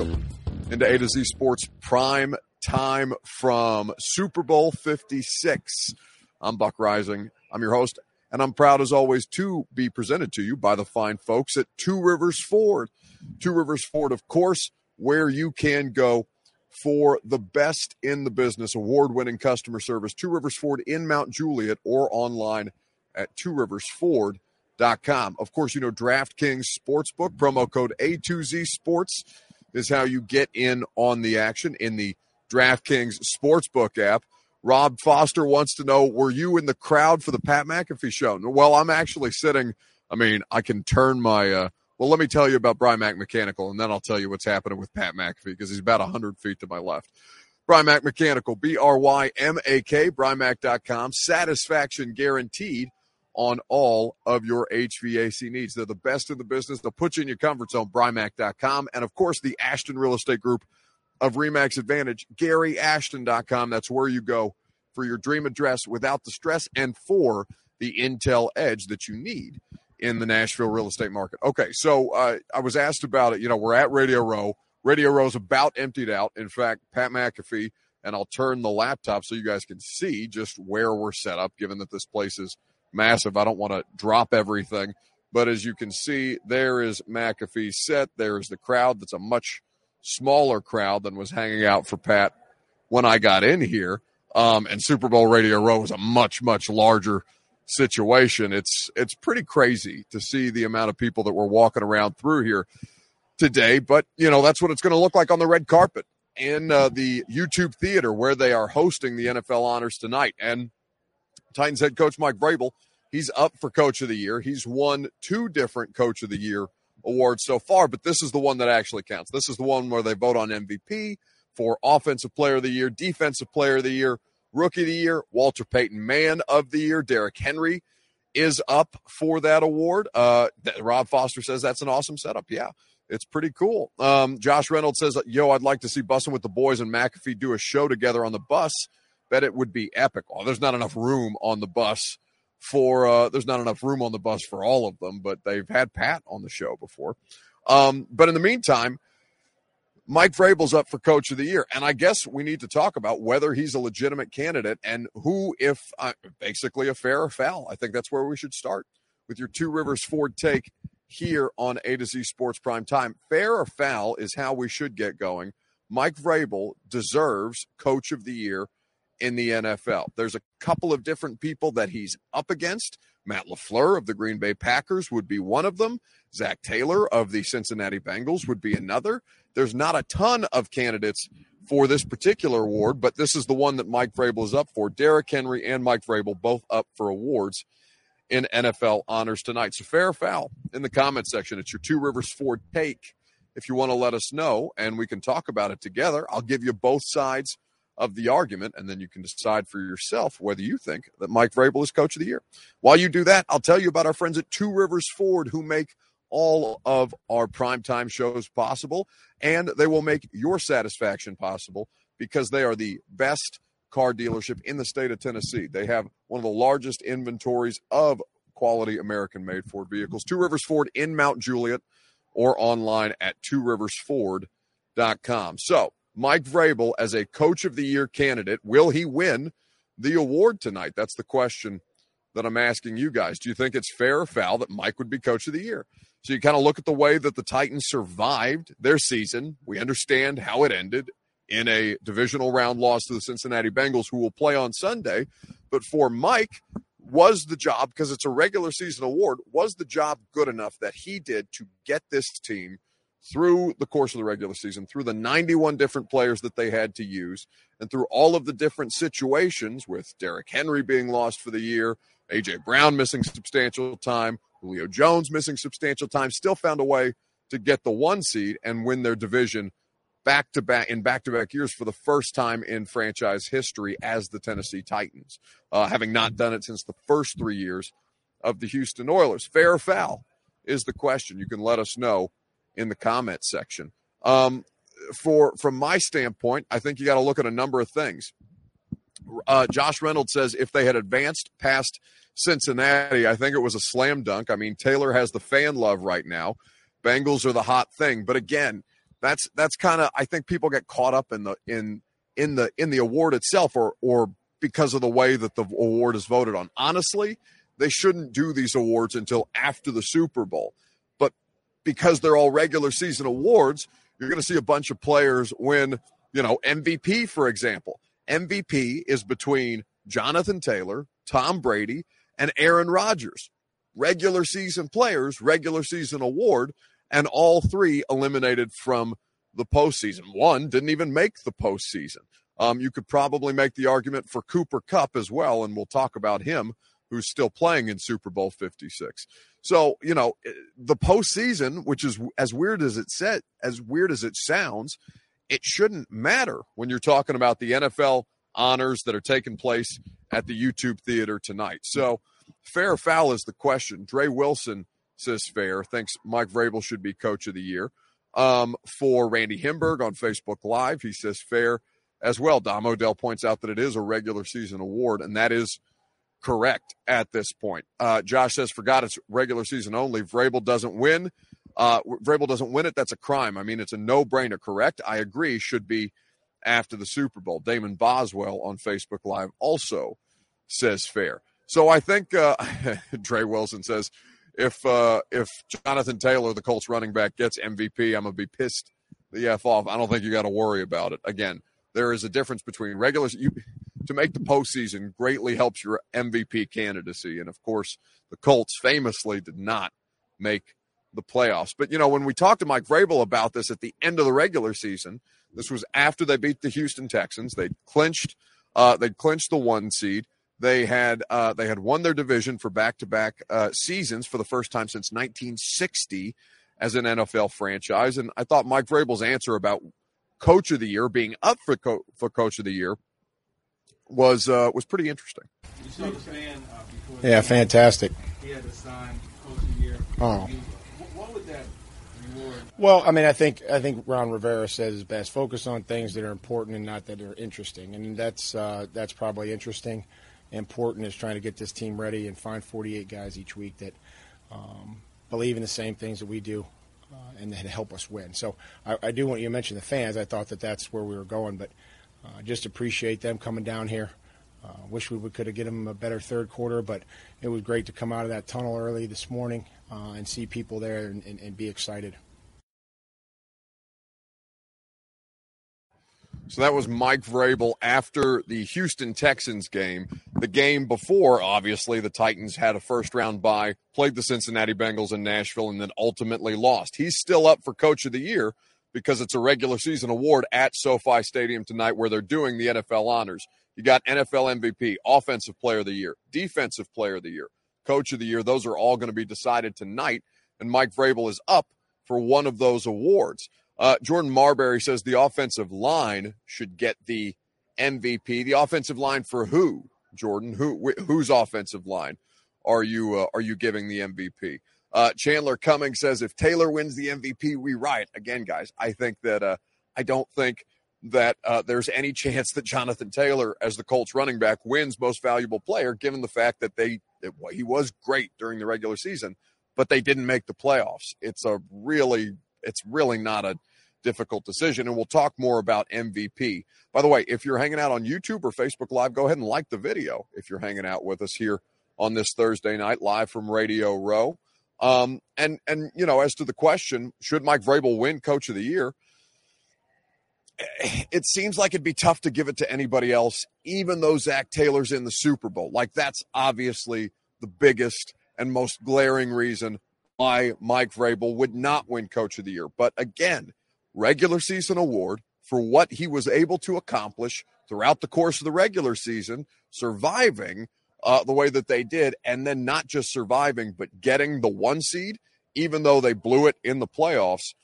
welcome into A to Z Sports Prime Time from Super Bowl 56. I'm Buck Reising. I'm your host, and I'm proud as always to be presented to you by the fine folks at Two Rivers Ford. Two Rivers Ford, of course, where you can go for the best in the business, award winning customer service. Two Rivers Ford in Mount Juliet or online at Two Rivers Ford. Of course, you know DraftKings Sportsbook, promo code A2Z Sports is how you get in on the action in the DraftKings Sportsbook app. Rob Foster wants to know Were you in the crowd for the Pat McAfee show? Well, I'm actually sitting. I mean, I can turn my. Uh, well, let me tell you about Brymak Mechanical, and then I'll tell you what's happening with Pat McAfee because he's about 100 feet to my left. Brymak Mechanical, B R Y M A K, Brymak.com. Satisfaction guaranteed on all of your HVAC needs. They're the best in the business. They'll put you in your comfort zone, Brymak.com. And of course, the Ashton Real Estate Group of Remax Advantage, GaryAshton.com. That's where you go for your dream address without the stress and for the Intel edge that you need in the Nashville real estate market. Okay, so uh, I was asked about it. You know, we're at Radio Row. Radio Row's about emptied out. In fact, Pat McAfee, and I'll turn the laptop so you guys can see just where we're set up, given that this place is – massive. I don't want to drop everything. But as you can see, there is McAfee's set. There is the crowd that's a much smaller crowd than was hanging out for Pat when I got in here. Um, and Super Bowl Radio Row is a much, much larger situation. It's it's pretty crazy to see the amount of people that were walking around through here today. But you know that's what it's going to look like on the red carpet in uh, the YouTube theater where they are hosting the NFL honors tonight. And Titans head coach Mike Vrabel, he's up for coach of the year. He's won two different coach of the year awards so far, but this is the one that actually counts. This is the one where they vote on MVP for offensive player of the year, defensive player of the year, rookie of the year, Walter Payton man of the year, Derrick Henry is up for that award. Uh, Rob Foster says that's an awesome setup. Yeah, it's pretty cool. Um, Josh Reynolds says, "Yo, I'd like to see Bussin' with the boys and McAfee do a show together on the bus bet it would be epic. Oh, there's not enough room on the bus for uh, there's not enough room on the bus for all of them, but they've had Pat on the show before. Um, but in the meantime, Mike Vrabel's up for Coach of the Year, and I guess we need to talk about whether he's a legitimate candidate and who, if uh, basically a fair or foul. I think that's where we should start with your Two Rivers Ford take here on A to Z Sports Prime Time. Fair or foul is how we should get going. Mike Vrabel deserves Coach of the Year in the NFL. There's a couple of different people that he's up against. Matt LaFleur of the Green Bay Packers would be one of them. Zac Taylor of the Cincinnati Bengals would be another. There's not a ton of candidates for this particular award, but this is the one that Mike Vrabel is up for. Derrick Henry and Mike Vrabel both up for awards in NFL honors tonight. So fair foul in the comment section. It's your Two Rivers Ford take. If you want to let us know and we can talk about it together, I'll give you both sides – of the argument, and then you can decide for yourself whether you think that Mike Vrabel is coach of the year. While you do that, I'll tell you about our friends at Two Rivers Ford who make all of our primetime shows possible, and they will make your satisfaction possible because they are the best car dealership in the state of Tennessee. They have one of the largest inventories of quality American made Ford vehicles. Two Rivers Ford in Mount Juliet or online at tworiversford.com. So, Mike Vrabel as a coach of the year candidate. Will he win the award tonight? That's the question that I'm asking you guys. Do you think it's fair or foul that Mike would be coach of the year? So you kind of look at the way that the Titans survived their season. We understand how it ended in a divisional round loss to the Cincinnati Bengals, who will play on Sunday. But for Mike, was the job, because it's a regular season award, was the job good enough that he did to get this team – through the course of the regular season, through the 91 different players that they had to use, and through all of the different situations with Derrick Henry being lost for the year, AJ Brown missing substantial time, Julio Jones missing substantial time, still found a way to get the one seed and win their division back to back in back to back years for the first time in franchise history as the Tennessee Titans, uh, having not done it since the first three years of the Houston Oilers. Fair or foul is the question. You can let us know in the comment section. Um, for from my standpoint, I think you got to look at a number of things. Uh, Josh Reynolds says if they had advanced past Cincinnati, I think it was a slam dunk. I mean, Taylor has the fan love right now. Bengals are the hot thing, but again, That's that's kind of I think people get caught up in the in in the in the award itself or or because of the way that the award is voted on. Honestly, they shouldn't do these awards until after the Super Bowl. Because they're all regular season awards, you're going to see a bunch of players win, you know, MVP for example. MVP is between Jonathan Taylor, Tom Brady, and Aaron Rodgers. Regular season players, regular season award, and all three eliminated from the postseason. One didn't even make the postseason. Um, you could probably make the argument for Cooper Kupp as well, and we'll talk about him, who's still playing in Super Bowl 56. So, you know, eh, the postseason, which is as weird as it said, as weird as it sounds, it shouldn't matter when you're talking about the NFL honors that are taking place at the YouTube theater tonight. So, fair or foul is the question. Dre Wilson says fair. Thinks Mike Vrabel should be coach of the year. Um, for Randy Himberg on Facebook Live, he says fair as well. Dom Odell points out that it is a regular season award, and that is correct at this point. Uh, Josh says, forgot it's regular season only. Vrabel doesn't win. Uh, Vrabel doesn't win it. That's a crime. I mean, it's a no brainer, correct? I agree. Should be after the Super Bowl. Damon Boswell on Facebook Live also says fair. So I think uh, Dre Wilson says if uh, if Jonathan Taylor, the Colts running back, gets MVP, I'm gonna be pissed the f off. I don't think you got to worry about it. Again, there is a difference between regular you to make the postseason greatly helps your MVP candidacy, and of course, the Colts famously did not make the playoffs. But you know, when we talked to Mike Vrabel about this at the end of the regular season, this was after they beat the Houston Texans. They clinched, uh, they clinched the one seed. They had uh, they had won their division for back to back seasons for the first time since 1960 as an NFL franchise. And I thought Mike Vrabel's answer about Coach of the Year being up for co- for Coach of the Year was uh, was pretty interesting. Fan, uh, yeah, fantastic. He had to sign Coach of the Year. Oh. What would that reward? Well, I mean, I think I think Ron Rivera says his best. Focus on things that are important and not that are interesting, and that's uh, that's probably interesting. Important is trying to get this team ready and find 48 guys each week that um, believe in the same things that we do uh, and that help us win. So I, I do want you to mention the fans. I thought that that's where we were going, but uh, just appreciate them coming down here. Uh, wish we could have given them a better third quarter, but it was great to come out of that tunnel early this morning uh, and see people there and, and, and be excited. So that was Mike Vrabel after the Houston Texans game. The game before, obviously, the Titans had a first round bye, played the Cincinnati Bengals in Nashville, and then ultimately lost. He's still up for Coach of the Year because it's a regular season award at SoFi Stadium tonight where they're doing the NFL honors. You got NFL MVP, Offensive Player of the Year, Defensive Player of the Year, Coach of the Year. Those are all going to be decided tonight, and Mike Vrabel is up for one of those awards. Uh, Jordan Marbury says the offensive line should get the MVP. The offensive line for who? Jordan, who wh- whose offensive line are you uh, are you giving the MVP? Uh, Chandler Cummings says if Taylor wins the MVP, we riot again, guys. I think that uh, I don't think that uh, there's any chance that Jonathan Taylor, as the Colts running back, wins Most Valuable Player, given the fact that they he was great during the regular season, but they didn't make the playoffs. It's a really it's really not a difficult decision. And we'll talk more about MVP. By the way, if you're hanging out on YouTube or Facebook Live, go ahead and like the video if you're hanging out with us here on this Thursday night live from Radio Row. Um, and and you know, as to the question, should Mike Vrabel win Coach of the Year? It seems like it'd be tough to give it to anybody else, even though Zac Taylor's in the Super Bowl. Like that's obviously the biggest and most glaring reason why Mike Vrabel would not win Coach of the Year. But again, regular season award for what he was able to accomplish throughout the course of the regular season, surviving uh, the way that they did, and then not just surviving, but getting the one seed, even though they blew it in the playoffs.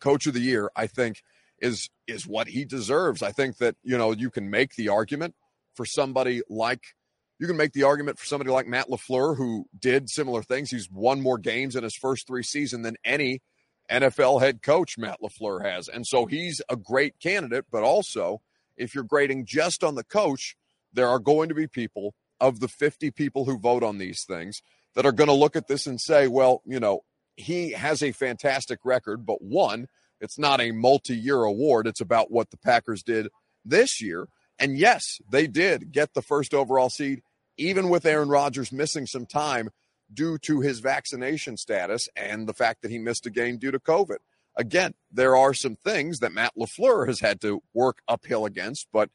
Coach of the year, I think, is is what he deserves. I think that you know you can make the argument for somebody like you can make the argument for somebody like Matt LaFleur who did similar things. He's won more games in his first three seasons than any NFL head coach Matt LaFleur has. And so he's a great candidate, but also if you're grading just on the coach, there are going to be people of the 50 people who vote on these things that are going to look at this and say, well, you know, he has a fantastic record, but one, It's not a multi year award. It's about what the Packers did this year. And yes, they did get the first overall seed, even with Aaron Rodgers missing some time due to his vaccination status and the fact that he missed a game due to COVID. Again, there are some things that Matt LaFleur has had to work uphill against, but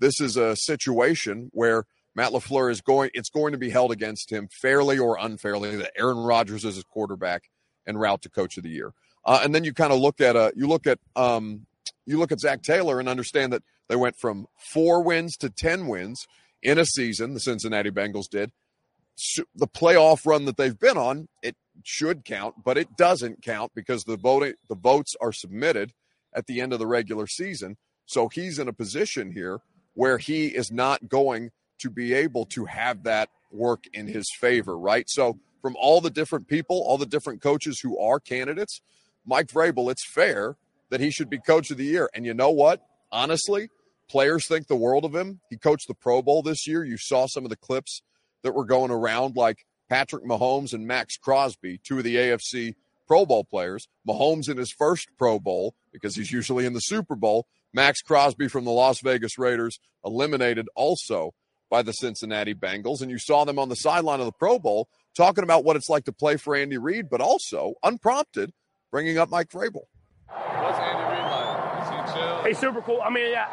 this is a situation where Matt LaFleur is going, it's going to be held against him fairly or unfairly that Aaron Rodgers is his quarterback and route to coach of the year. Uh, and then you kind of look at, uh, you look at, um, you look at Zac Taylor and understand that they went from four wins to 10 wins in a season, the Cincinnati Bengals did. The playoff run that they've been on, it should count, but it doesn't count because the voting, the votes are submitted at the end of the regular season. So he's in a position here where he is not going to be able to have that work in his favor, right? So, from all the different people, all the different coaches who are candidates, Mike Vrabel, it's fair that he should be coach of the year. And you know what? Honestly, players think the world of him. He coached the Pro Bowl this year. You saw some of the clips that were going around, like Patrick Mahomes and Maxx Crosby, two of the AFC Pro Bowl players. Mahomes in his first Pro Bowl, because he's usually in the Super Bowl. Maxx Crosby from the Las Vegas Raiders, eliminated also by the Cincinnati Bengals. And you saw them on the sideline of the Pro Bowl talking about what it's like to play for Andy Reid, but also unprompted, bringing up Mike Vrabel. What's Andy Reid like? Is he chill? He's super cool. I mean, yeah,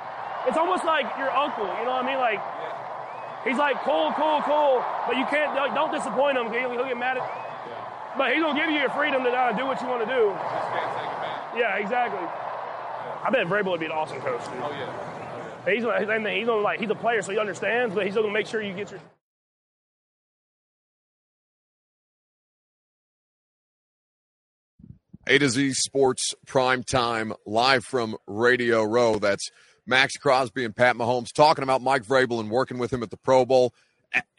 it's almost like your uncle. You know what I mean? Like, he's like cool, cool, cool, but you can't don't disappoint him. He'll, he'll get mad at. Yeah. But he's gonna give you your freedom to uh, do what you want to do. Just can't take advantage. Yeah, exactly. Yeah. I bet Vrabel would be an awesome coach. Dude. Oh yeah. He's gonna, he's gonna like he's a player, so he understands, but he's still gonna make sure you get your. A to Z Sports Prime Time live from Radio Row. That's Maxx Crosby and Pat Mahomes talking about Mike Vrabel and working with him at the Pro Bowl.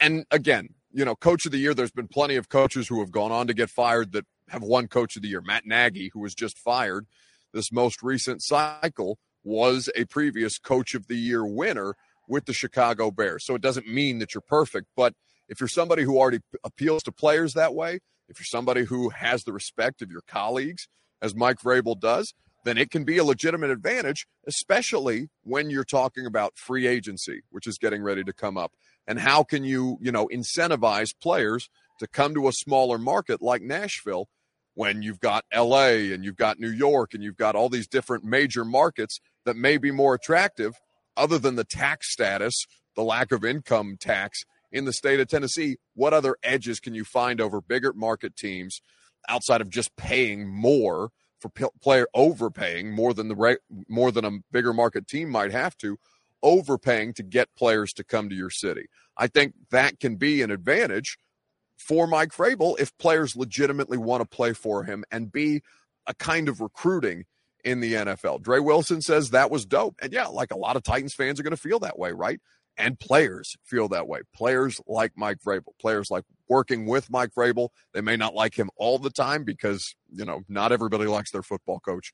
And again, you know, Coach of the Year. There's been plenty of coaches who have gone on to get fired that have won Coach of the Year. Matt Nagy, who was just fired this most recent cycle, was a previous coach of the year winner with the Chicago Bears. So it doesn't mean that you're perfect, but if you're somebody who already appeals to players that way, if you're somebody who has the respect of your colleagues, as Mike Vrabel does, then it can be a legitimate advantage, especially when you're talking about free agency, which is getting ready to come up. And how can you, you know, incentivize players to come to a smaller market like Nashville when you've got LA and you've got New York and you've got all these different major markets that may be more attractive other than the tax status, the lack of income tax in the state of Tennessee. What other edges can you find over bigger market teams outside of just paying more for player overpaying more than the more than a bigger market team might have to overpaying to get players to come to your city. I think that can be an advantage for Mike Vrabel if players legitimately want to play for him and be a kind of recruiting in the NFL. Dre Wilson says that was dope. And yeah, like a lot of Titans fans are going to feel that way, right? And players feel that way. Players like Mike Vrabel, players like working with Mike Vrabel. They may not like him all the time because, you know, not everybody likes their football coach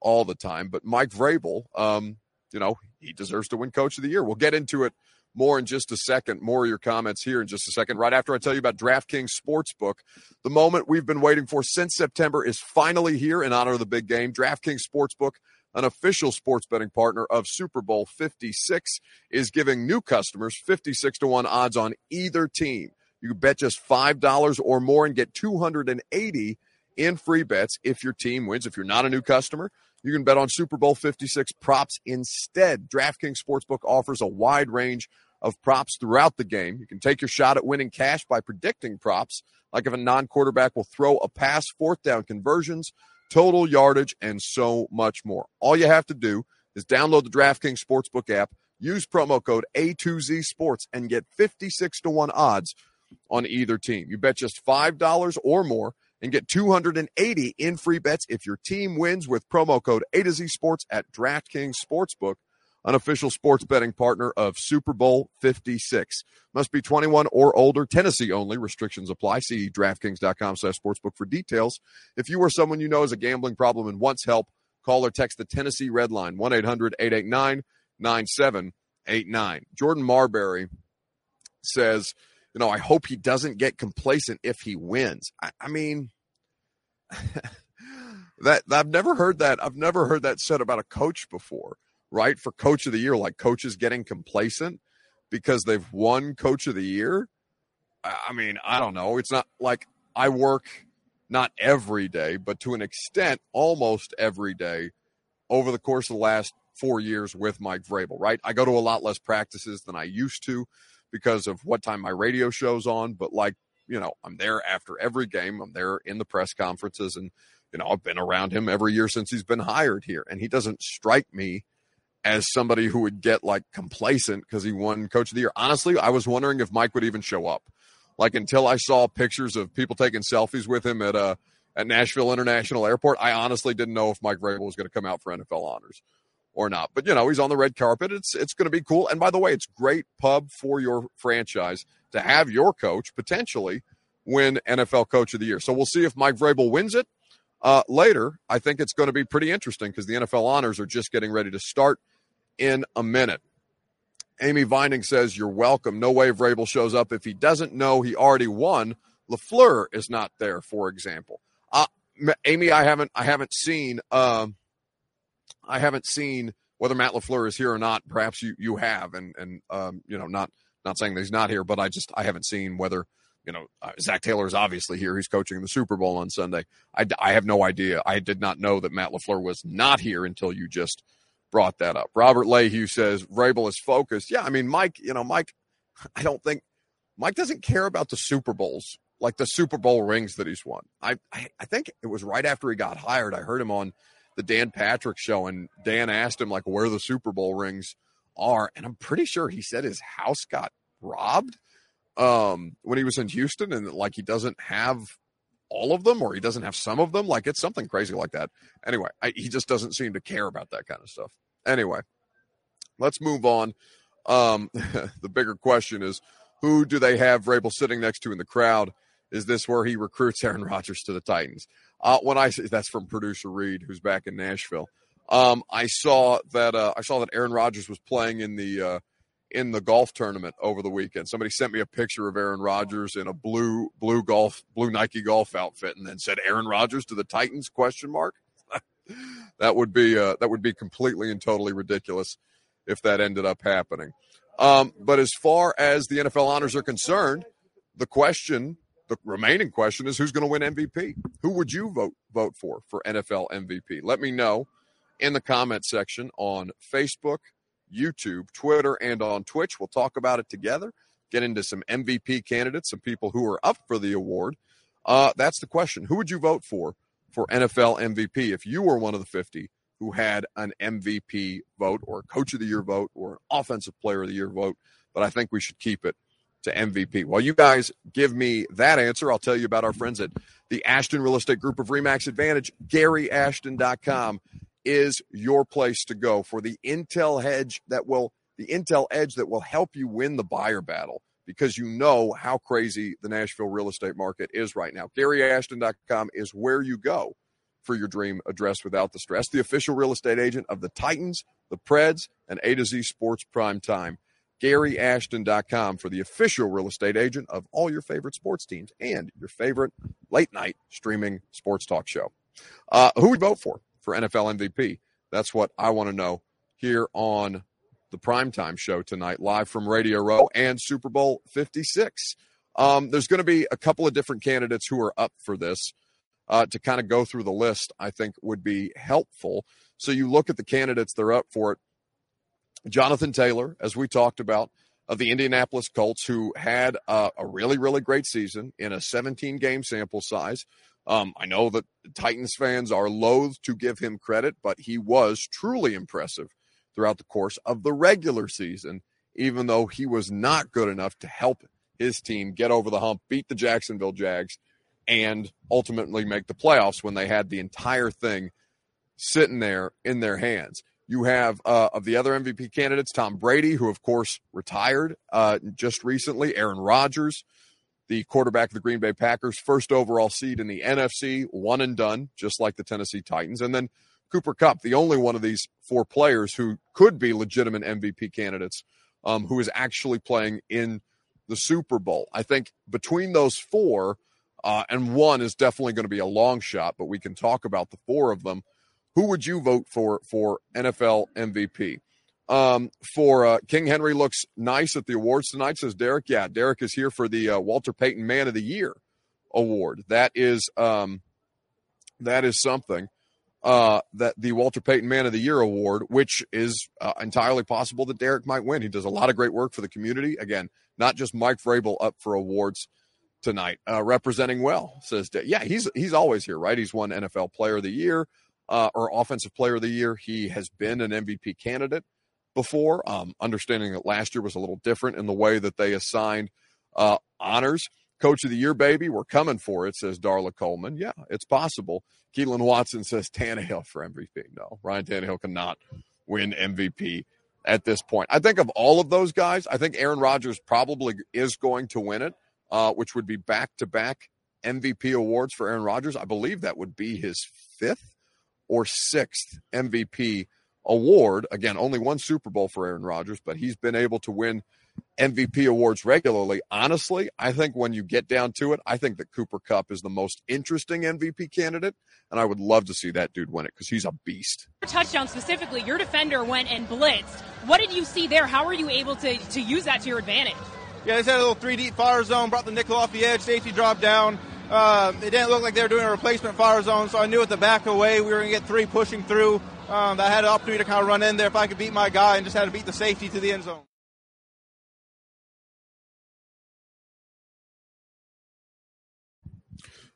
all the time. But Mike Vrabel, um, you know, he deserves to win coach of the year. We'll get into it more in just a second. More of your comments here in just a second. Right after I tell you about DraftKings Sportsbook, the moment we've been waiting for since September is finally here in honor of the big game. DraftKings Sportsbook, an official sports betting partner of Super Bowl 56, is giving new customers 56 to 1 odds on either team. You bet just $5 or more and get 280 in free bets if your team wins. If you're not a new customer, you can bet on Super Bowl 56 props instead. DraftKings Sportsbook offers a wide range of props throughout the game. You can take your shot at winning cash by predicting props, like if a non quarterback will throw a pass, fourth down conversions, total yardage, and so much more. All you have to do is download the DraftKings Sportsbook app, use promo code A2Z Sports, and get 56 to 1 odds on either team. You bet just $5 or more and get 280 in free bets if your team wins with promo code A to Z Sports at DraftKings Sportsbook, an official sports betting partner of Super Bowl 56. Must be 21 or older, Tennessee only. Restrictions apply. See DraftKings.com slash sportsbook for details. If you or someone you know has a gambling problem and wants help, call or text the Tennessee Red Line, 1 800 889 9789. Jordan Marbury says, you know, I hope he doesn't get complacent if he wins. I, I mean, that I've never heard that. I've never heard that said about a coach before, right? For coach of the year, like coaches getting complacent because they've won coach of the year. I mean, I don't know. It's not like I work not every day, but to an extent, almost every day over the course of the last four years with Mike Vrabel, right? I go to a lot less practices than I used to because of what time my radio show's on, but like, you know, I'm there after every game. I'm there in the press conferences and, you know, I've been around him every year since he's been hired here. And he doesn't strike me as somebody who would get like complacent because he won coach of the year. Honestly, I was wondering if Mike would even show up. Like until I saw pictures of people taking selfies with him at uh at Nashville International Airport, I honestly didn't know if Mike Vrabel was going to come out for NFL honors or not. But you know, he's on the red carpet. It's it's going to be cool. And by the way, it's great pub for your franchise to have your coach potentially win NFL Coach of the Year. So we'll see if Mike Vrabel wins it uh, later. I think it's going to be pretty interesting because the NFL honors are just getting ready to start in a minute. Amy Vining says, You're welcome. No way Vrabel shows up if he doesn't know he already won. LaFleur is not there, for example. Uh, Amy, I haven't I haven't seen um, I haven't seen whether Matt LaFleur is here or not. Perhaps you you have, and and um, you know, not not saying that he's not here, but I just I haven't seen whether you know uh, Zac Taylor is obviously here. He's coaching the Super Bowl on Sunday. I I have no idea. I did not know that Matt LaFleur was not here until you just brought that up. Robert Lehue says Vrabel is focused. Yeah, I mean Mike. You know Mike. I don't think Mike doesn't care about the Super Bowls like the Super Bowl rings that he's won. I, I, I think it was right after he got hired. I heard him on the Dan Patrick show, and Dan asked him like where the Super Bowl rings are, and I'm pretty sure he said his house got robbed um, when he was in Houston, and like he doesn't have all of them, or he doesn't have some of them. Like it's something crazy like that. Anyway, I, he just doesn't seem to care about that kind of stuff. Anyway, let's move on. Um, the bigger question is who do they have Vrabel sitting next to in the crowd? Is this where he recruits Aaron Rodgers to the Titans? Uh, when I say that's from producer Reed, who's back in Nashville. Um, I saw that uh, I saw that Aaron Rodgers was playing in the uh, in the golf tournament over the weekend. Somebody sent me a picture of Aaron Rodgers in a blue blue golf blue Nike golf outfit, and then said Aaron Rodgers to the Titans? Question mark. that would be uh, that would be completely and totally ridiculous if that ended up happening. Um, but as far as the NFL honors are concerned, the question the remaining question is who's going to win MVP? Who would you vote vote for for NFL MVP? Let me know in the comment section on Facebook, YouTube, Twitter, and on Twitch. We'll talk about it together. Get into some MVP candidates, some people who are up for the award. Uh, that's the question. Who would you vote for for NFL MVP if you were one of the 50 who had an MVP vote or a Coach of the Year vote or an Offensive Player of the Year vote? But I think we should keep it to MVP. While you guys give me that answer, I'll tell you about our friends at the Ashton Real Estate Group of Remax Advantage. GaryAshton.com is your place to go for the intel hedge that will the intel edge that will help you win the buyer battle because you know how crazy the Nashville real estate market is right now. GaryAshton.com is where you go for your dream address without the stress. The official real estate agent of the Titans, the Preds, and A to Z Sports Prime Time. GaryAshton.com for the official real estate agent of all your favorite sports teams and your favorite late night streaming sports talk show. Uh, who would vote for for NFL MVP? That's what I want to know here on the primetime show tonight, live from Radio Row and Super Bowl 56. Um, there's going to be a couple of different candidates who are up for this. Uh, to kind of go through the list, I think would be helpful. So you look at the candidates that are up for it. Jonathan Taylor, as we talked about, of the Indianapolis Colts, who had a, a really, really great season in a 17 game sample size. Um, I know that Titans fans are loath to give him credit, but he was truly impressive throughout the course of the regular season, even though he was not good enough to help his team get over the hump, beat the Jacksonville Jags, and ultimately make the playoffs when they had the entire thing sitting there in their hands. You have uh, of the other MVP candidates, Tom Brady, who of course retired uh, just recently, Aaron Rodgers, the quarterback of the Green Bay Packers, first overall seed in the NFC, one and done, just like the Tennessee Titans. And then Cooper Kupp, the only one of these four players who could be legitimate MVP candidates, um, who is actually playing in the Super Bowl. I think between those four, uh, and one is definitely going to be a long shot, but we can talk about the four of them. Who would you vote for for NFL MVP? Um, for uh, King Henry looks nice at the awards tonight, says Derek. Yeah, Derrick is here for the uh, Walter Payton Man of the Year award. That is um, that is something. Uh, that the Walter Payton Man of the Year award, which is uh, entirely possible that Derrick might win. He does a lot of great work for the community. Again, not just Mike Vrabel up for awards tonight, uh, representing well. Says, yeah, he's he's always here, right? He's won NFL Player of the Year uh, or Offensive Player of the Year. He has been an MVP candidate before. Um, understanding that last year was a little different in the way that they assigned uh, honors. Coach of the Year, baby, we're coming for it, says Darla Coleman. Yeah, it's possible. Keelan Watson says Tannehill for MVP. No, Ryan Tannehill cannot win MVP at this point. I think of all of those guys, I think Aaron Rodgers probably is going to win it, uh, which would be back to back MVP awards for Aaron Rodgers. I believe that would be his fifth or sixth MVP award. Again, only one Super Bowl for Aaron Rodgers, but he's been able to win MVP awards regularly. Honestly, I think when you get down to it, I think that Cooper Kupp is the most interesting MVP candidate, and I would love to see that dude win it because he's a beast. Touchdown specifically, your defender went and blitzed. What did you see there? How were you able to, to use that to your advantage? Yeah, they set a little three deep fire zone, brought the nickel off the edge, safety dropped down. Uh, it didn't look like they were doing a replacement fire zone, so I knew at the back away we were going to get three pushing through. Um, I had an opportunity to kind of run in there if I could beat my guy and just had to beat the safety to the end zone.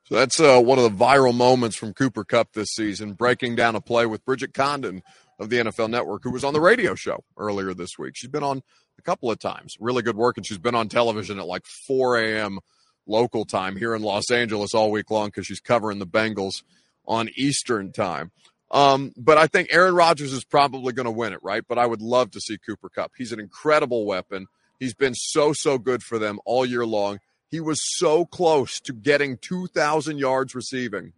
So that's uh, one of the viral moments from Cooper Kupp this season, breaking down a play with Bridget Condon of the NFL Network, who was on the radio show earlier this week. She's been on a couple of times. Really good work, and she's been on television at like 4 a.m. local time here in Los Angeles all week long because she's covering the Bengals on Eastern time. Um, but I think Aaron Rodgers is probably going to win it, right? But I would love to see Cooper Kupp. He's an incredible weapon. He's been so, so good for them all year long. He was so close to getting 2,000 yards receiving,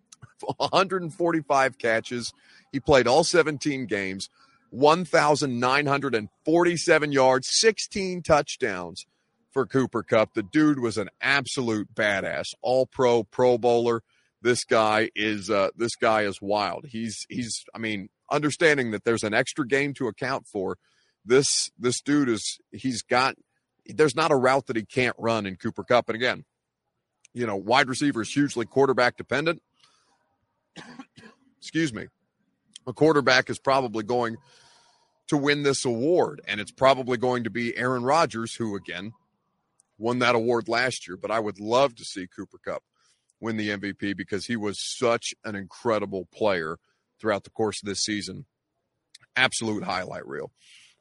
145 catches. He played all 17 games, 1,947 yards, 16 touchdowns for Cooper Kupp. The dude was an absolute badass, all pro, pro bowler. This guy is uh, this guy is wild. He's he's I mean, understanding that there's an extra game to account for. This this dude is he's got there's not a route that he can't run in Cooper Kupp. And again, you know, wide receiver is hugely quarterback dependent. Excuse me. A quarterback is probably going to win this award, and it's probably going to be Aaron Rodgers, who again won that award last year. But I would love to see Cooper Kupp win the MVP because he was such an incredible player throughout the course of this season. Absolute highlight reel.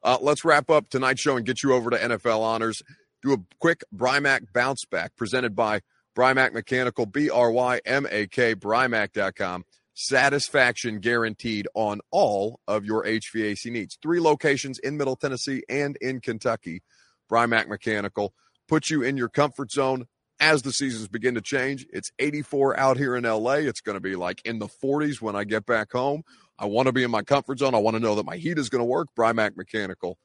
Uh, let's wrap up tonight's show and get you over to NFL honors. Do a quick Brymak bounce back presented by Brymak Mechanical, B R Y M A K, Brymak.com. Satisfaction guaranteed on all of your HVAC needs. Three locations in Middle Tennessee and in Kentucky. Brymak Mechanical put you in your comfort zone as the seasons begin to change. It's 84 out here in LA. It's going to be like in the 40s when I get back home. I want to be in my comfort zone. I want to know that my heat is going to work. Brymak Mechanical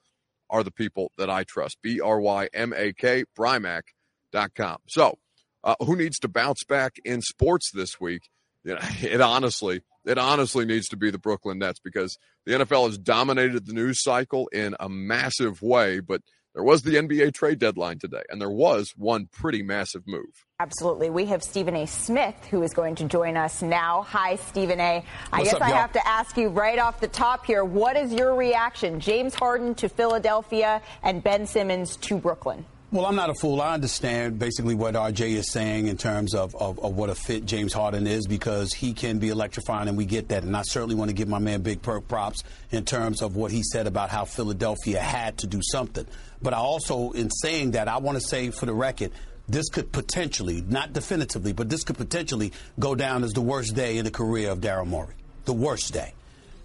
are the people that I trust. B R Y M A K, Brymak.com. So, uh, who needs to bounce back in sports this week? You know, it honestly, it honestly needs to be the Brooklyn Nets because the NFL has dominated the news cycle in a massive way, but there was the NBA trade deadline today, and there was one pretty massive move. Absolutely. We have Stephen A. Smith who is going to join us now. Hi, Stephen A. I What's guess up, I y'all? have to ask you right off the top here what is your reaction? James Harden to Philadelphia and Ben Simmons to Brooklyn? Well, I'm not a fool. I understand basically what RJ is saying in terms of, of, of, what a fit James Harden is because he can be electrifying, and we get that. And I certainly want to give my man Big Perk props in terms of what he said about how Philadelphia had to do something. But I also, in saying that, I want to say for the record, this could potentially, not definitively, but this could potentially go down as the worst day in the career of Daryl Morey. The worst day.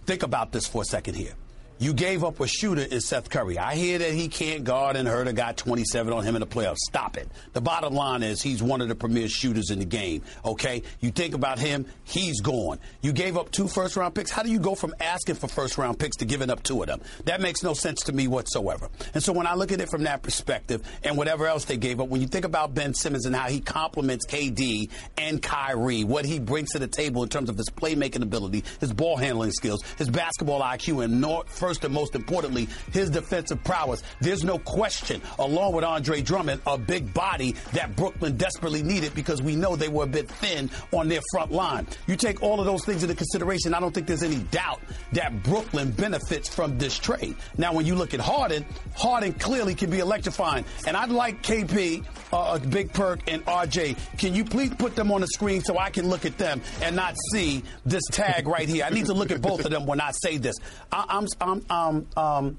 Think about this for a second here. You gave up a shooter in Seth Curry. I hear that he can't guard and Huerter got 27 on him in the playoffs. Stop it. The bottom line is he's one of the premier shooters in the game. Okay? You think about him, he's gone. You gave up two first round picks. How do you go from asking for first round picks to giving up two of them? That makes no sense to me whatsoever. And so when I look at it from that perspective and whatever else they gave up, when you think about Ben Simmons and how he complements KD and Kyrie, what he brings to the table in terms of his playmaking ability, his ball handling skills, his basketball IQ, and first and most importantly, his defensive prowess. There's no question, along with Andre Drummond, a big body that Brooklyn desperately needed because we know they were a bit thin on their front line. You take all of those things into consideration, I don't think there's any doubt that Brooklyn benefits from this trade. Now, when you look at Harden, Harden clearly can be electrifying. And I'd like KP, uh, Big Perk, and RJ, can you please put them on the screen so I can look at them and not see this tag right here? I need to look at both of them when I say this. I, I'm, I'm um, um,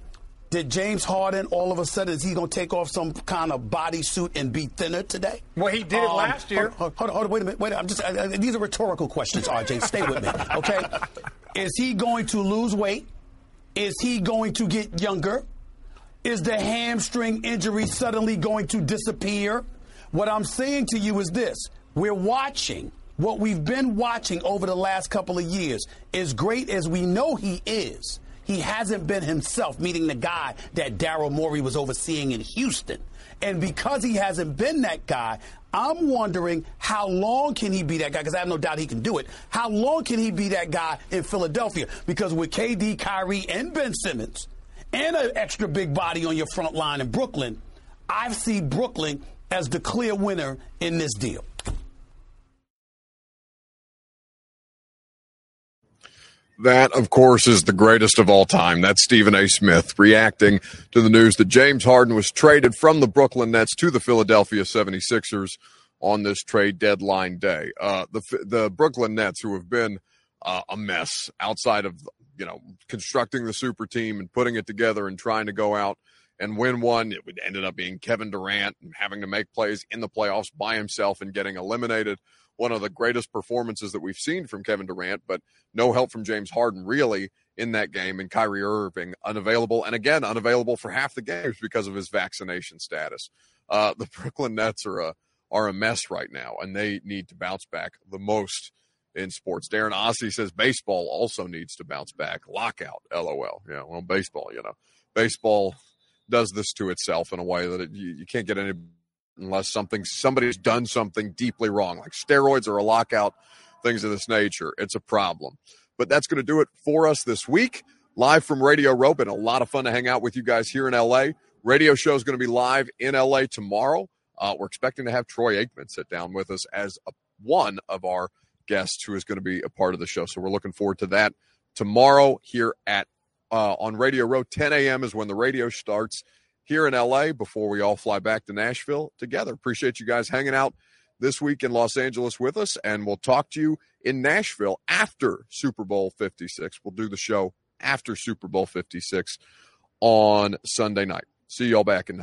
did James Harden all of a sudden is he going to take off some kind of bodysuit and be thinner today? Well, he did um, it last year. Hold, hold, hold, wait a minute. Wait, I'm just. Uh, these are rhetorical questions, RJ. Stay with me, okay? Is he going to lose weight? Is he going to get younger? Is the hamstring injury suddenly going to disappear? What I'm saying to you is this: we're watching what we've been watching over the last couple of years, as great as we know he is, he hasn't been himself, meeting the guy that Daryl Morey was overseeing in Houston. And because he hasn't been that guy, I'm wondering how long can he be that guy? Because I have no doubt he can do it. How long can he be that guy in Philadelphia? Because with KD, Kyrie, and Ben Simmons, and an extra big body on your front line in Brooklyn, I see Brooklyn as the clear winner in this deal. That, of course, is the greatest of all time. That's Stephen A. Smith reacting to the news that James Harden was traded from the Brooklyn Nets to the Philadelphia 76ers on this trade deadline day. Uh, the the Brooklyn Nets, who have been uh, a mess outside of you know constructing the super team and putting it together and trying to go out and win one, it ended up being Kevin Durant having to make plays in the playoffs by himself and getting eliminated one of the greatest performances that we've seen from Kevin Durant, but no help from James Harden really in that game, and Kyrie Irving unavailable, and again unavailable for half the games because of his vaccination status. Uh, the Brooklyn Nets are a are a mess right now, and they need to bounce back the most in sports. Darren Ossie says baseball also needs to bounce back. Lockout, lol. Yeah, well, baseball, you know, baseball does this to itself in a way that it, you, you can't get any unless something somebody's done something deeply wrong, like steroids or a lockout, things of this nature. It's a problem. But that's going to do it for us this week. Live from Radio Row. Been a lot of fun to hang out with you guys here in LA. Radio show is going to be live in LA tomorrow. Uh, we're expecting to have Troy Aikman sit down with us as a, one of our guests who is going to be a part of the show. So we're looking forward to that tomorrow here at uh, on Radio Row. 10 a.m. is when the radio starts here in LA before we all fly back to Nashville together. Appreciate you guys hanging out this week in Los Angeles with us, and we'll talk to you in Nashville after Super Bowl 56. We'll do the show after Super Bowl 56 on Sunday night. See y'all back in.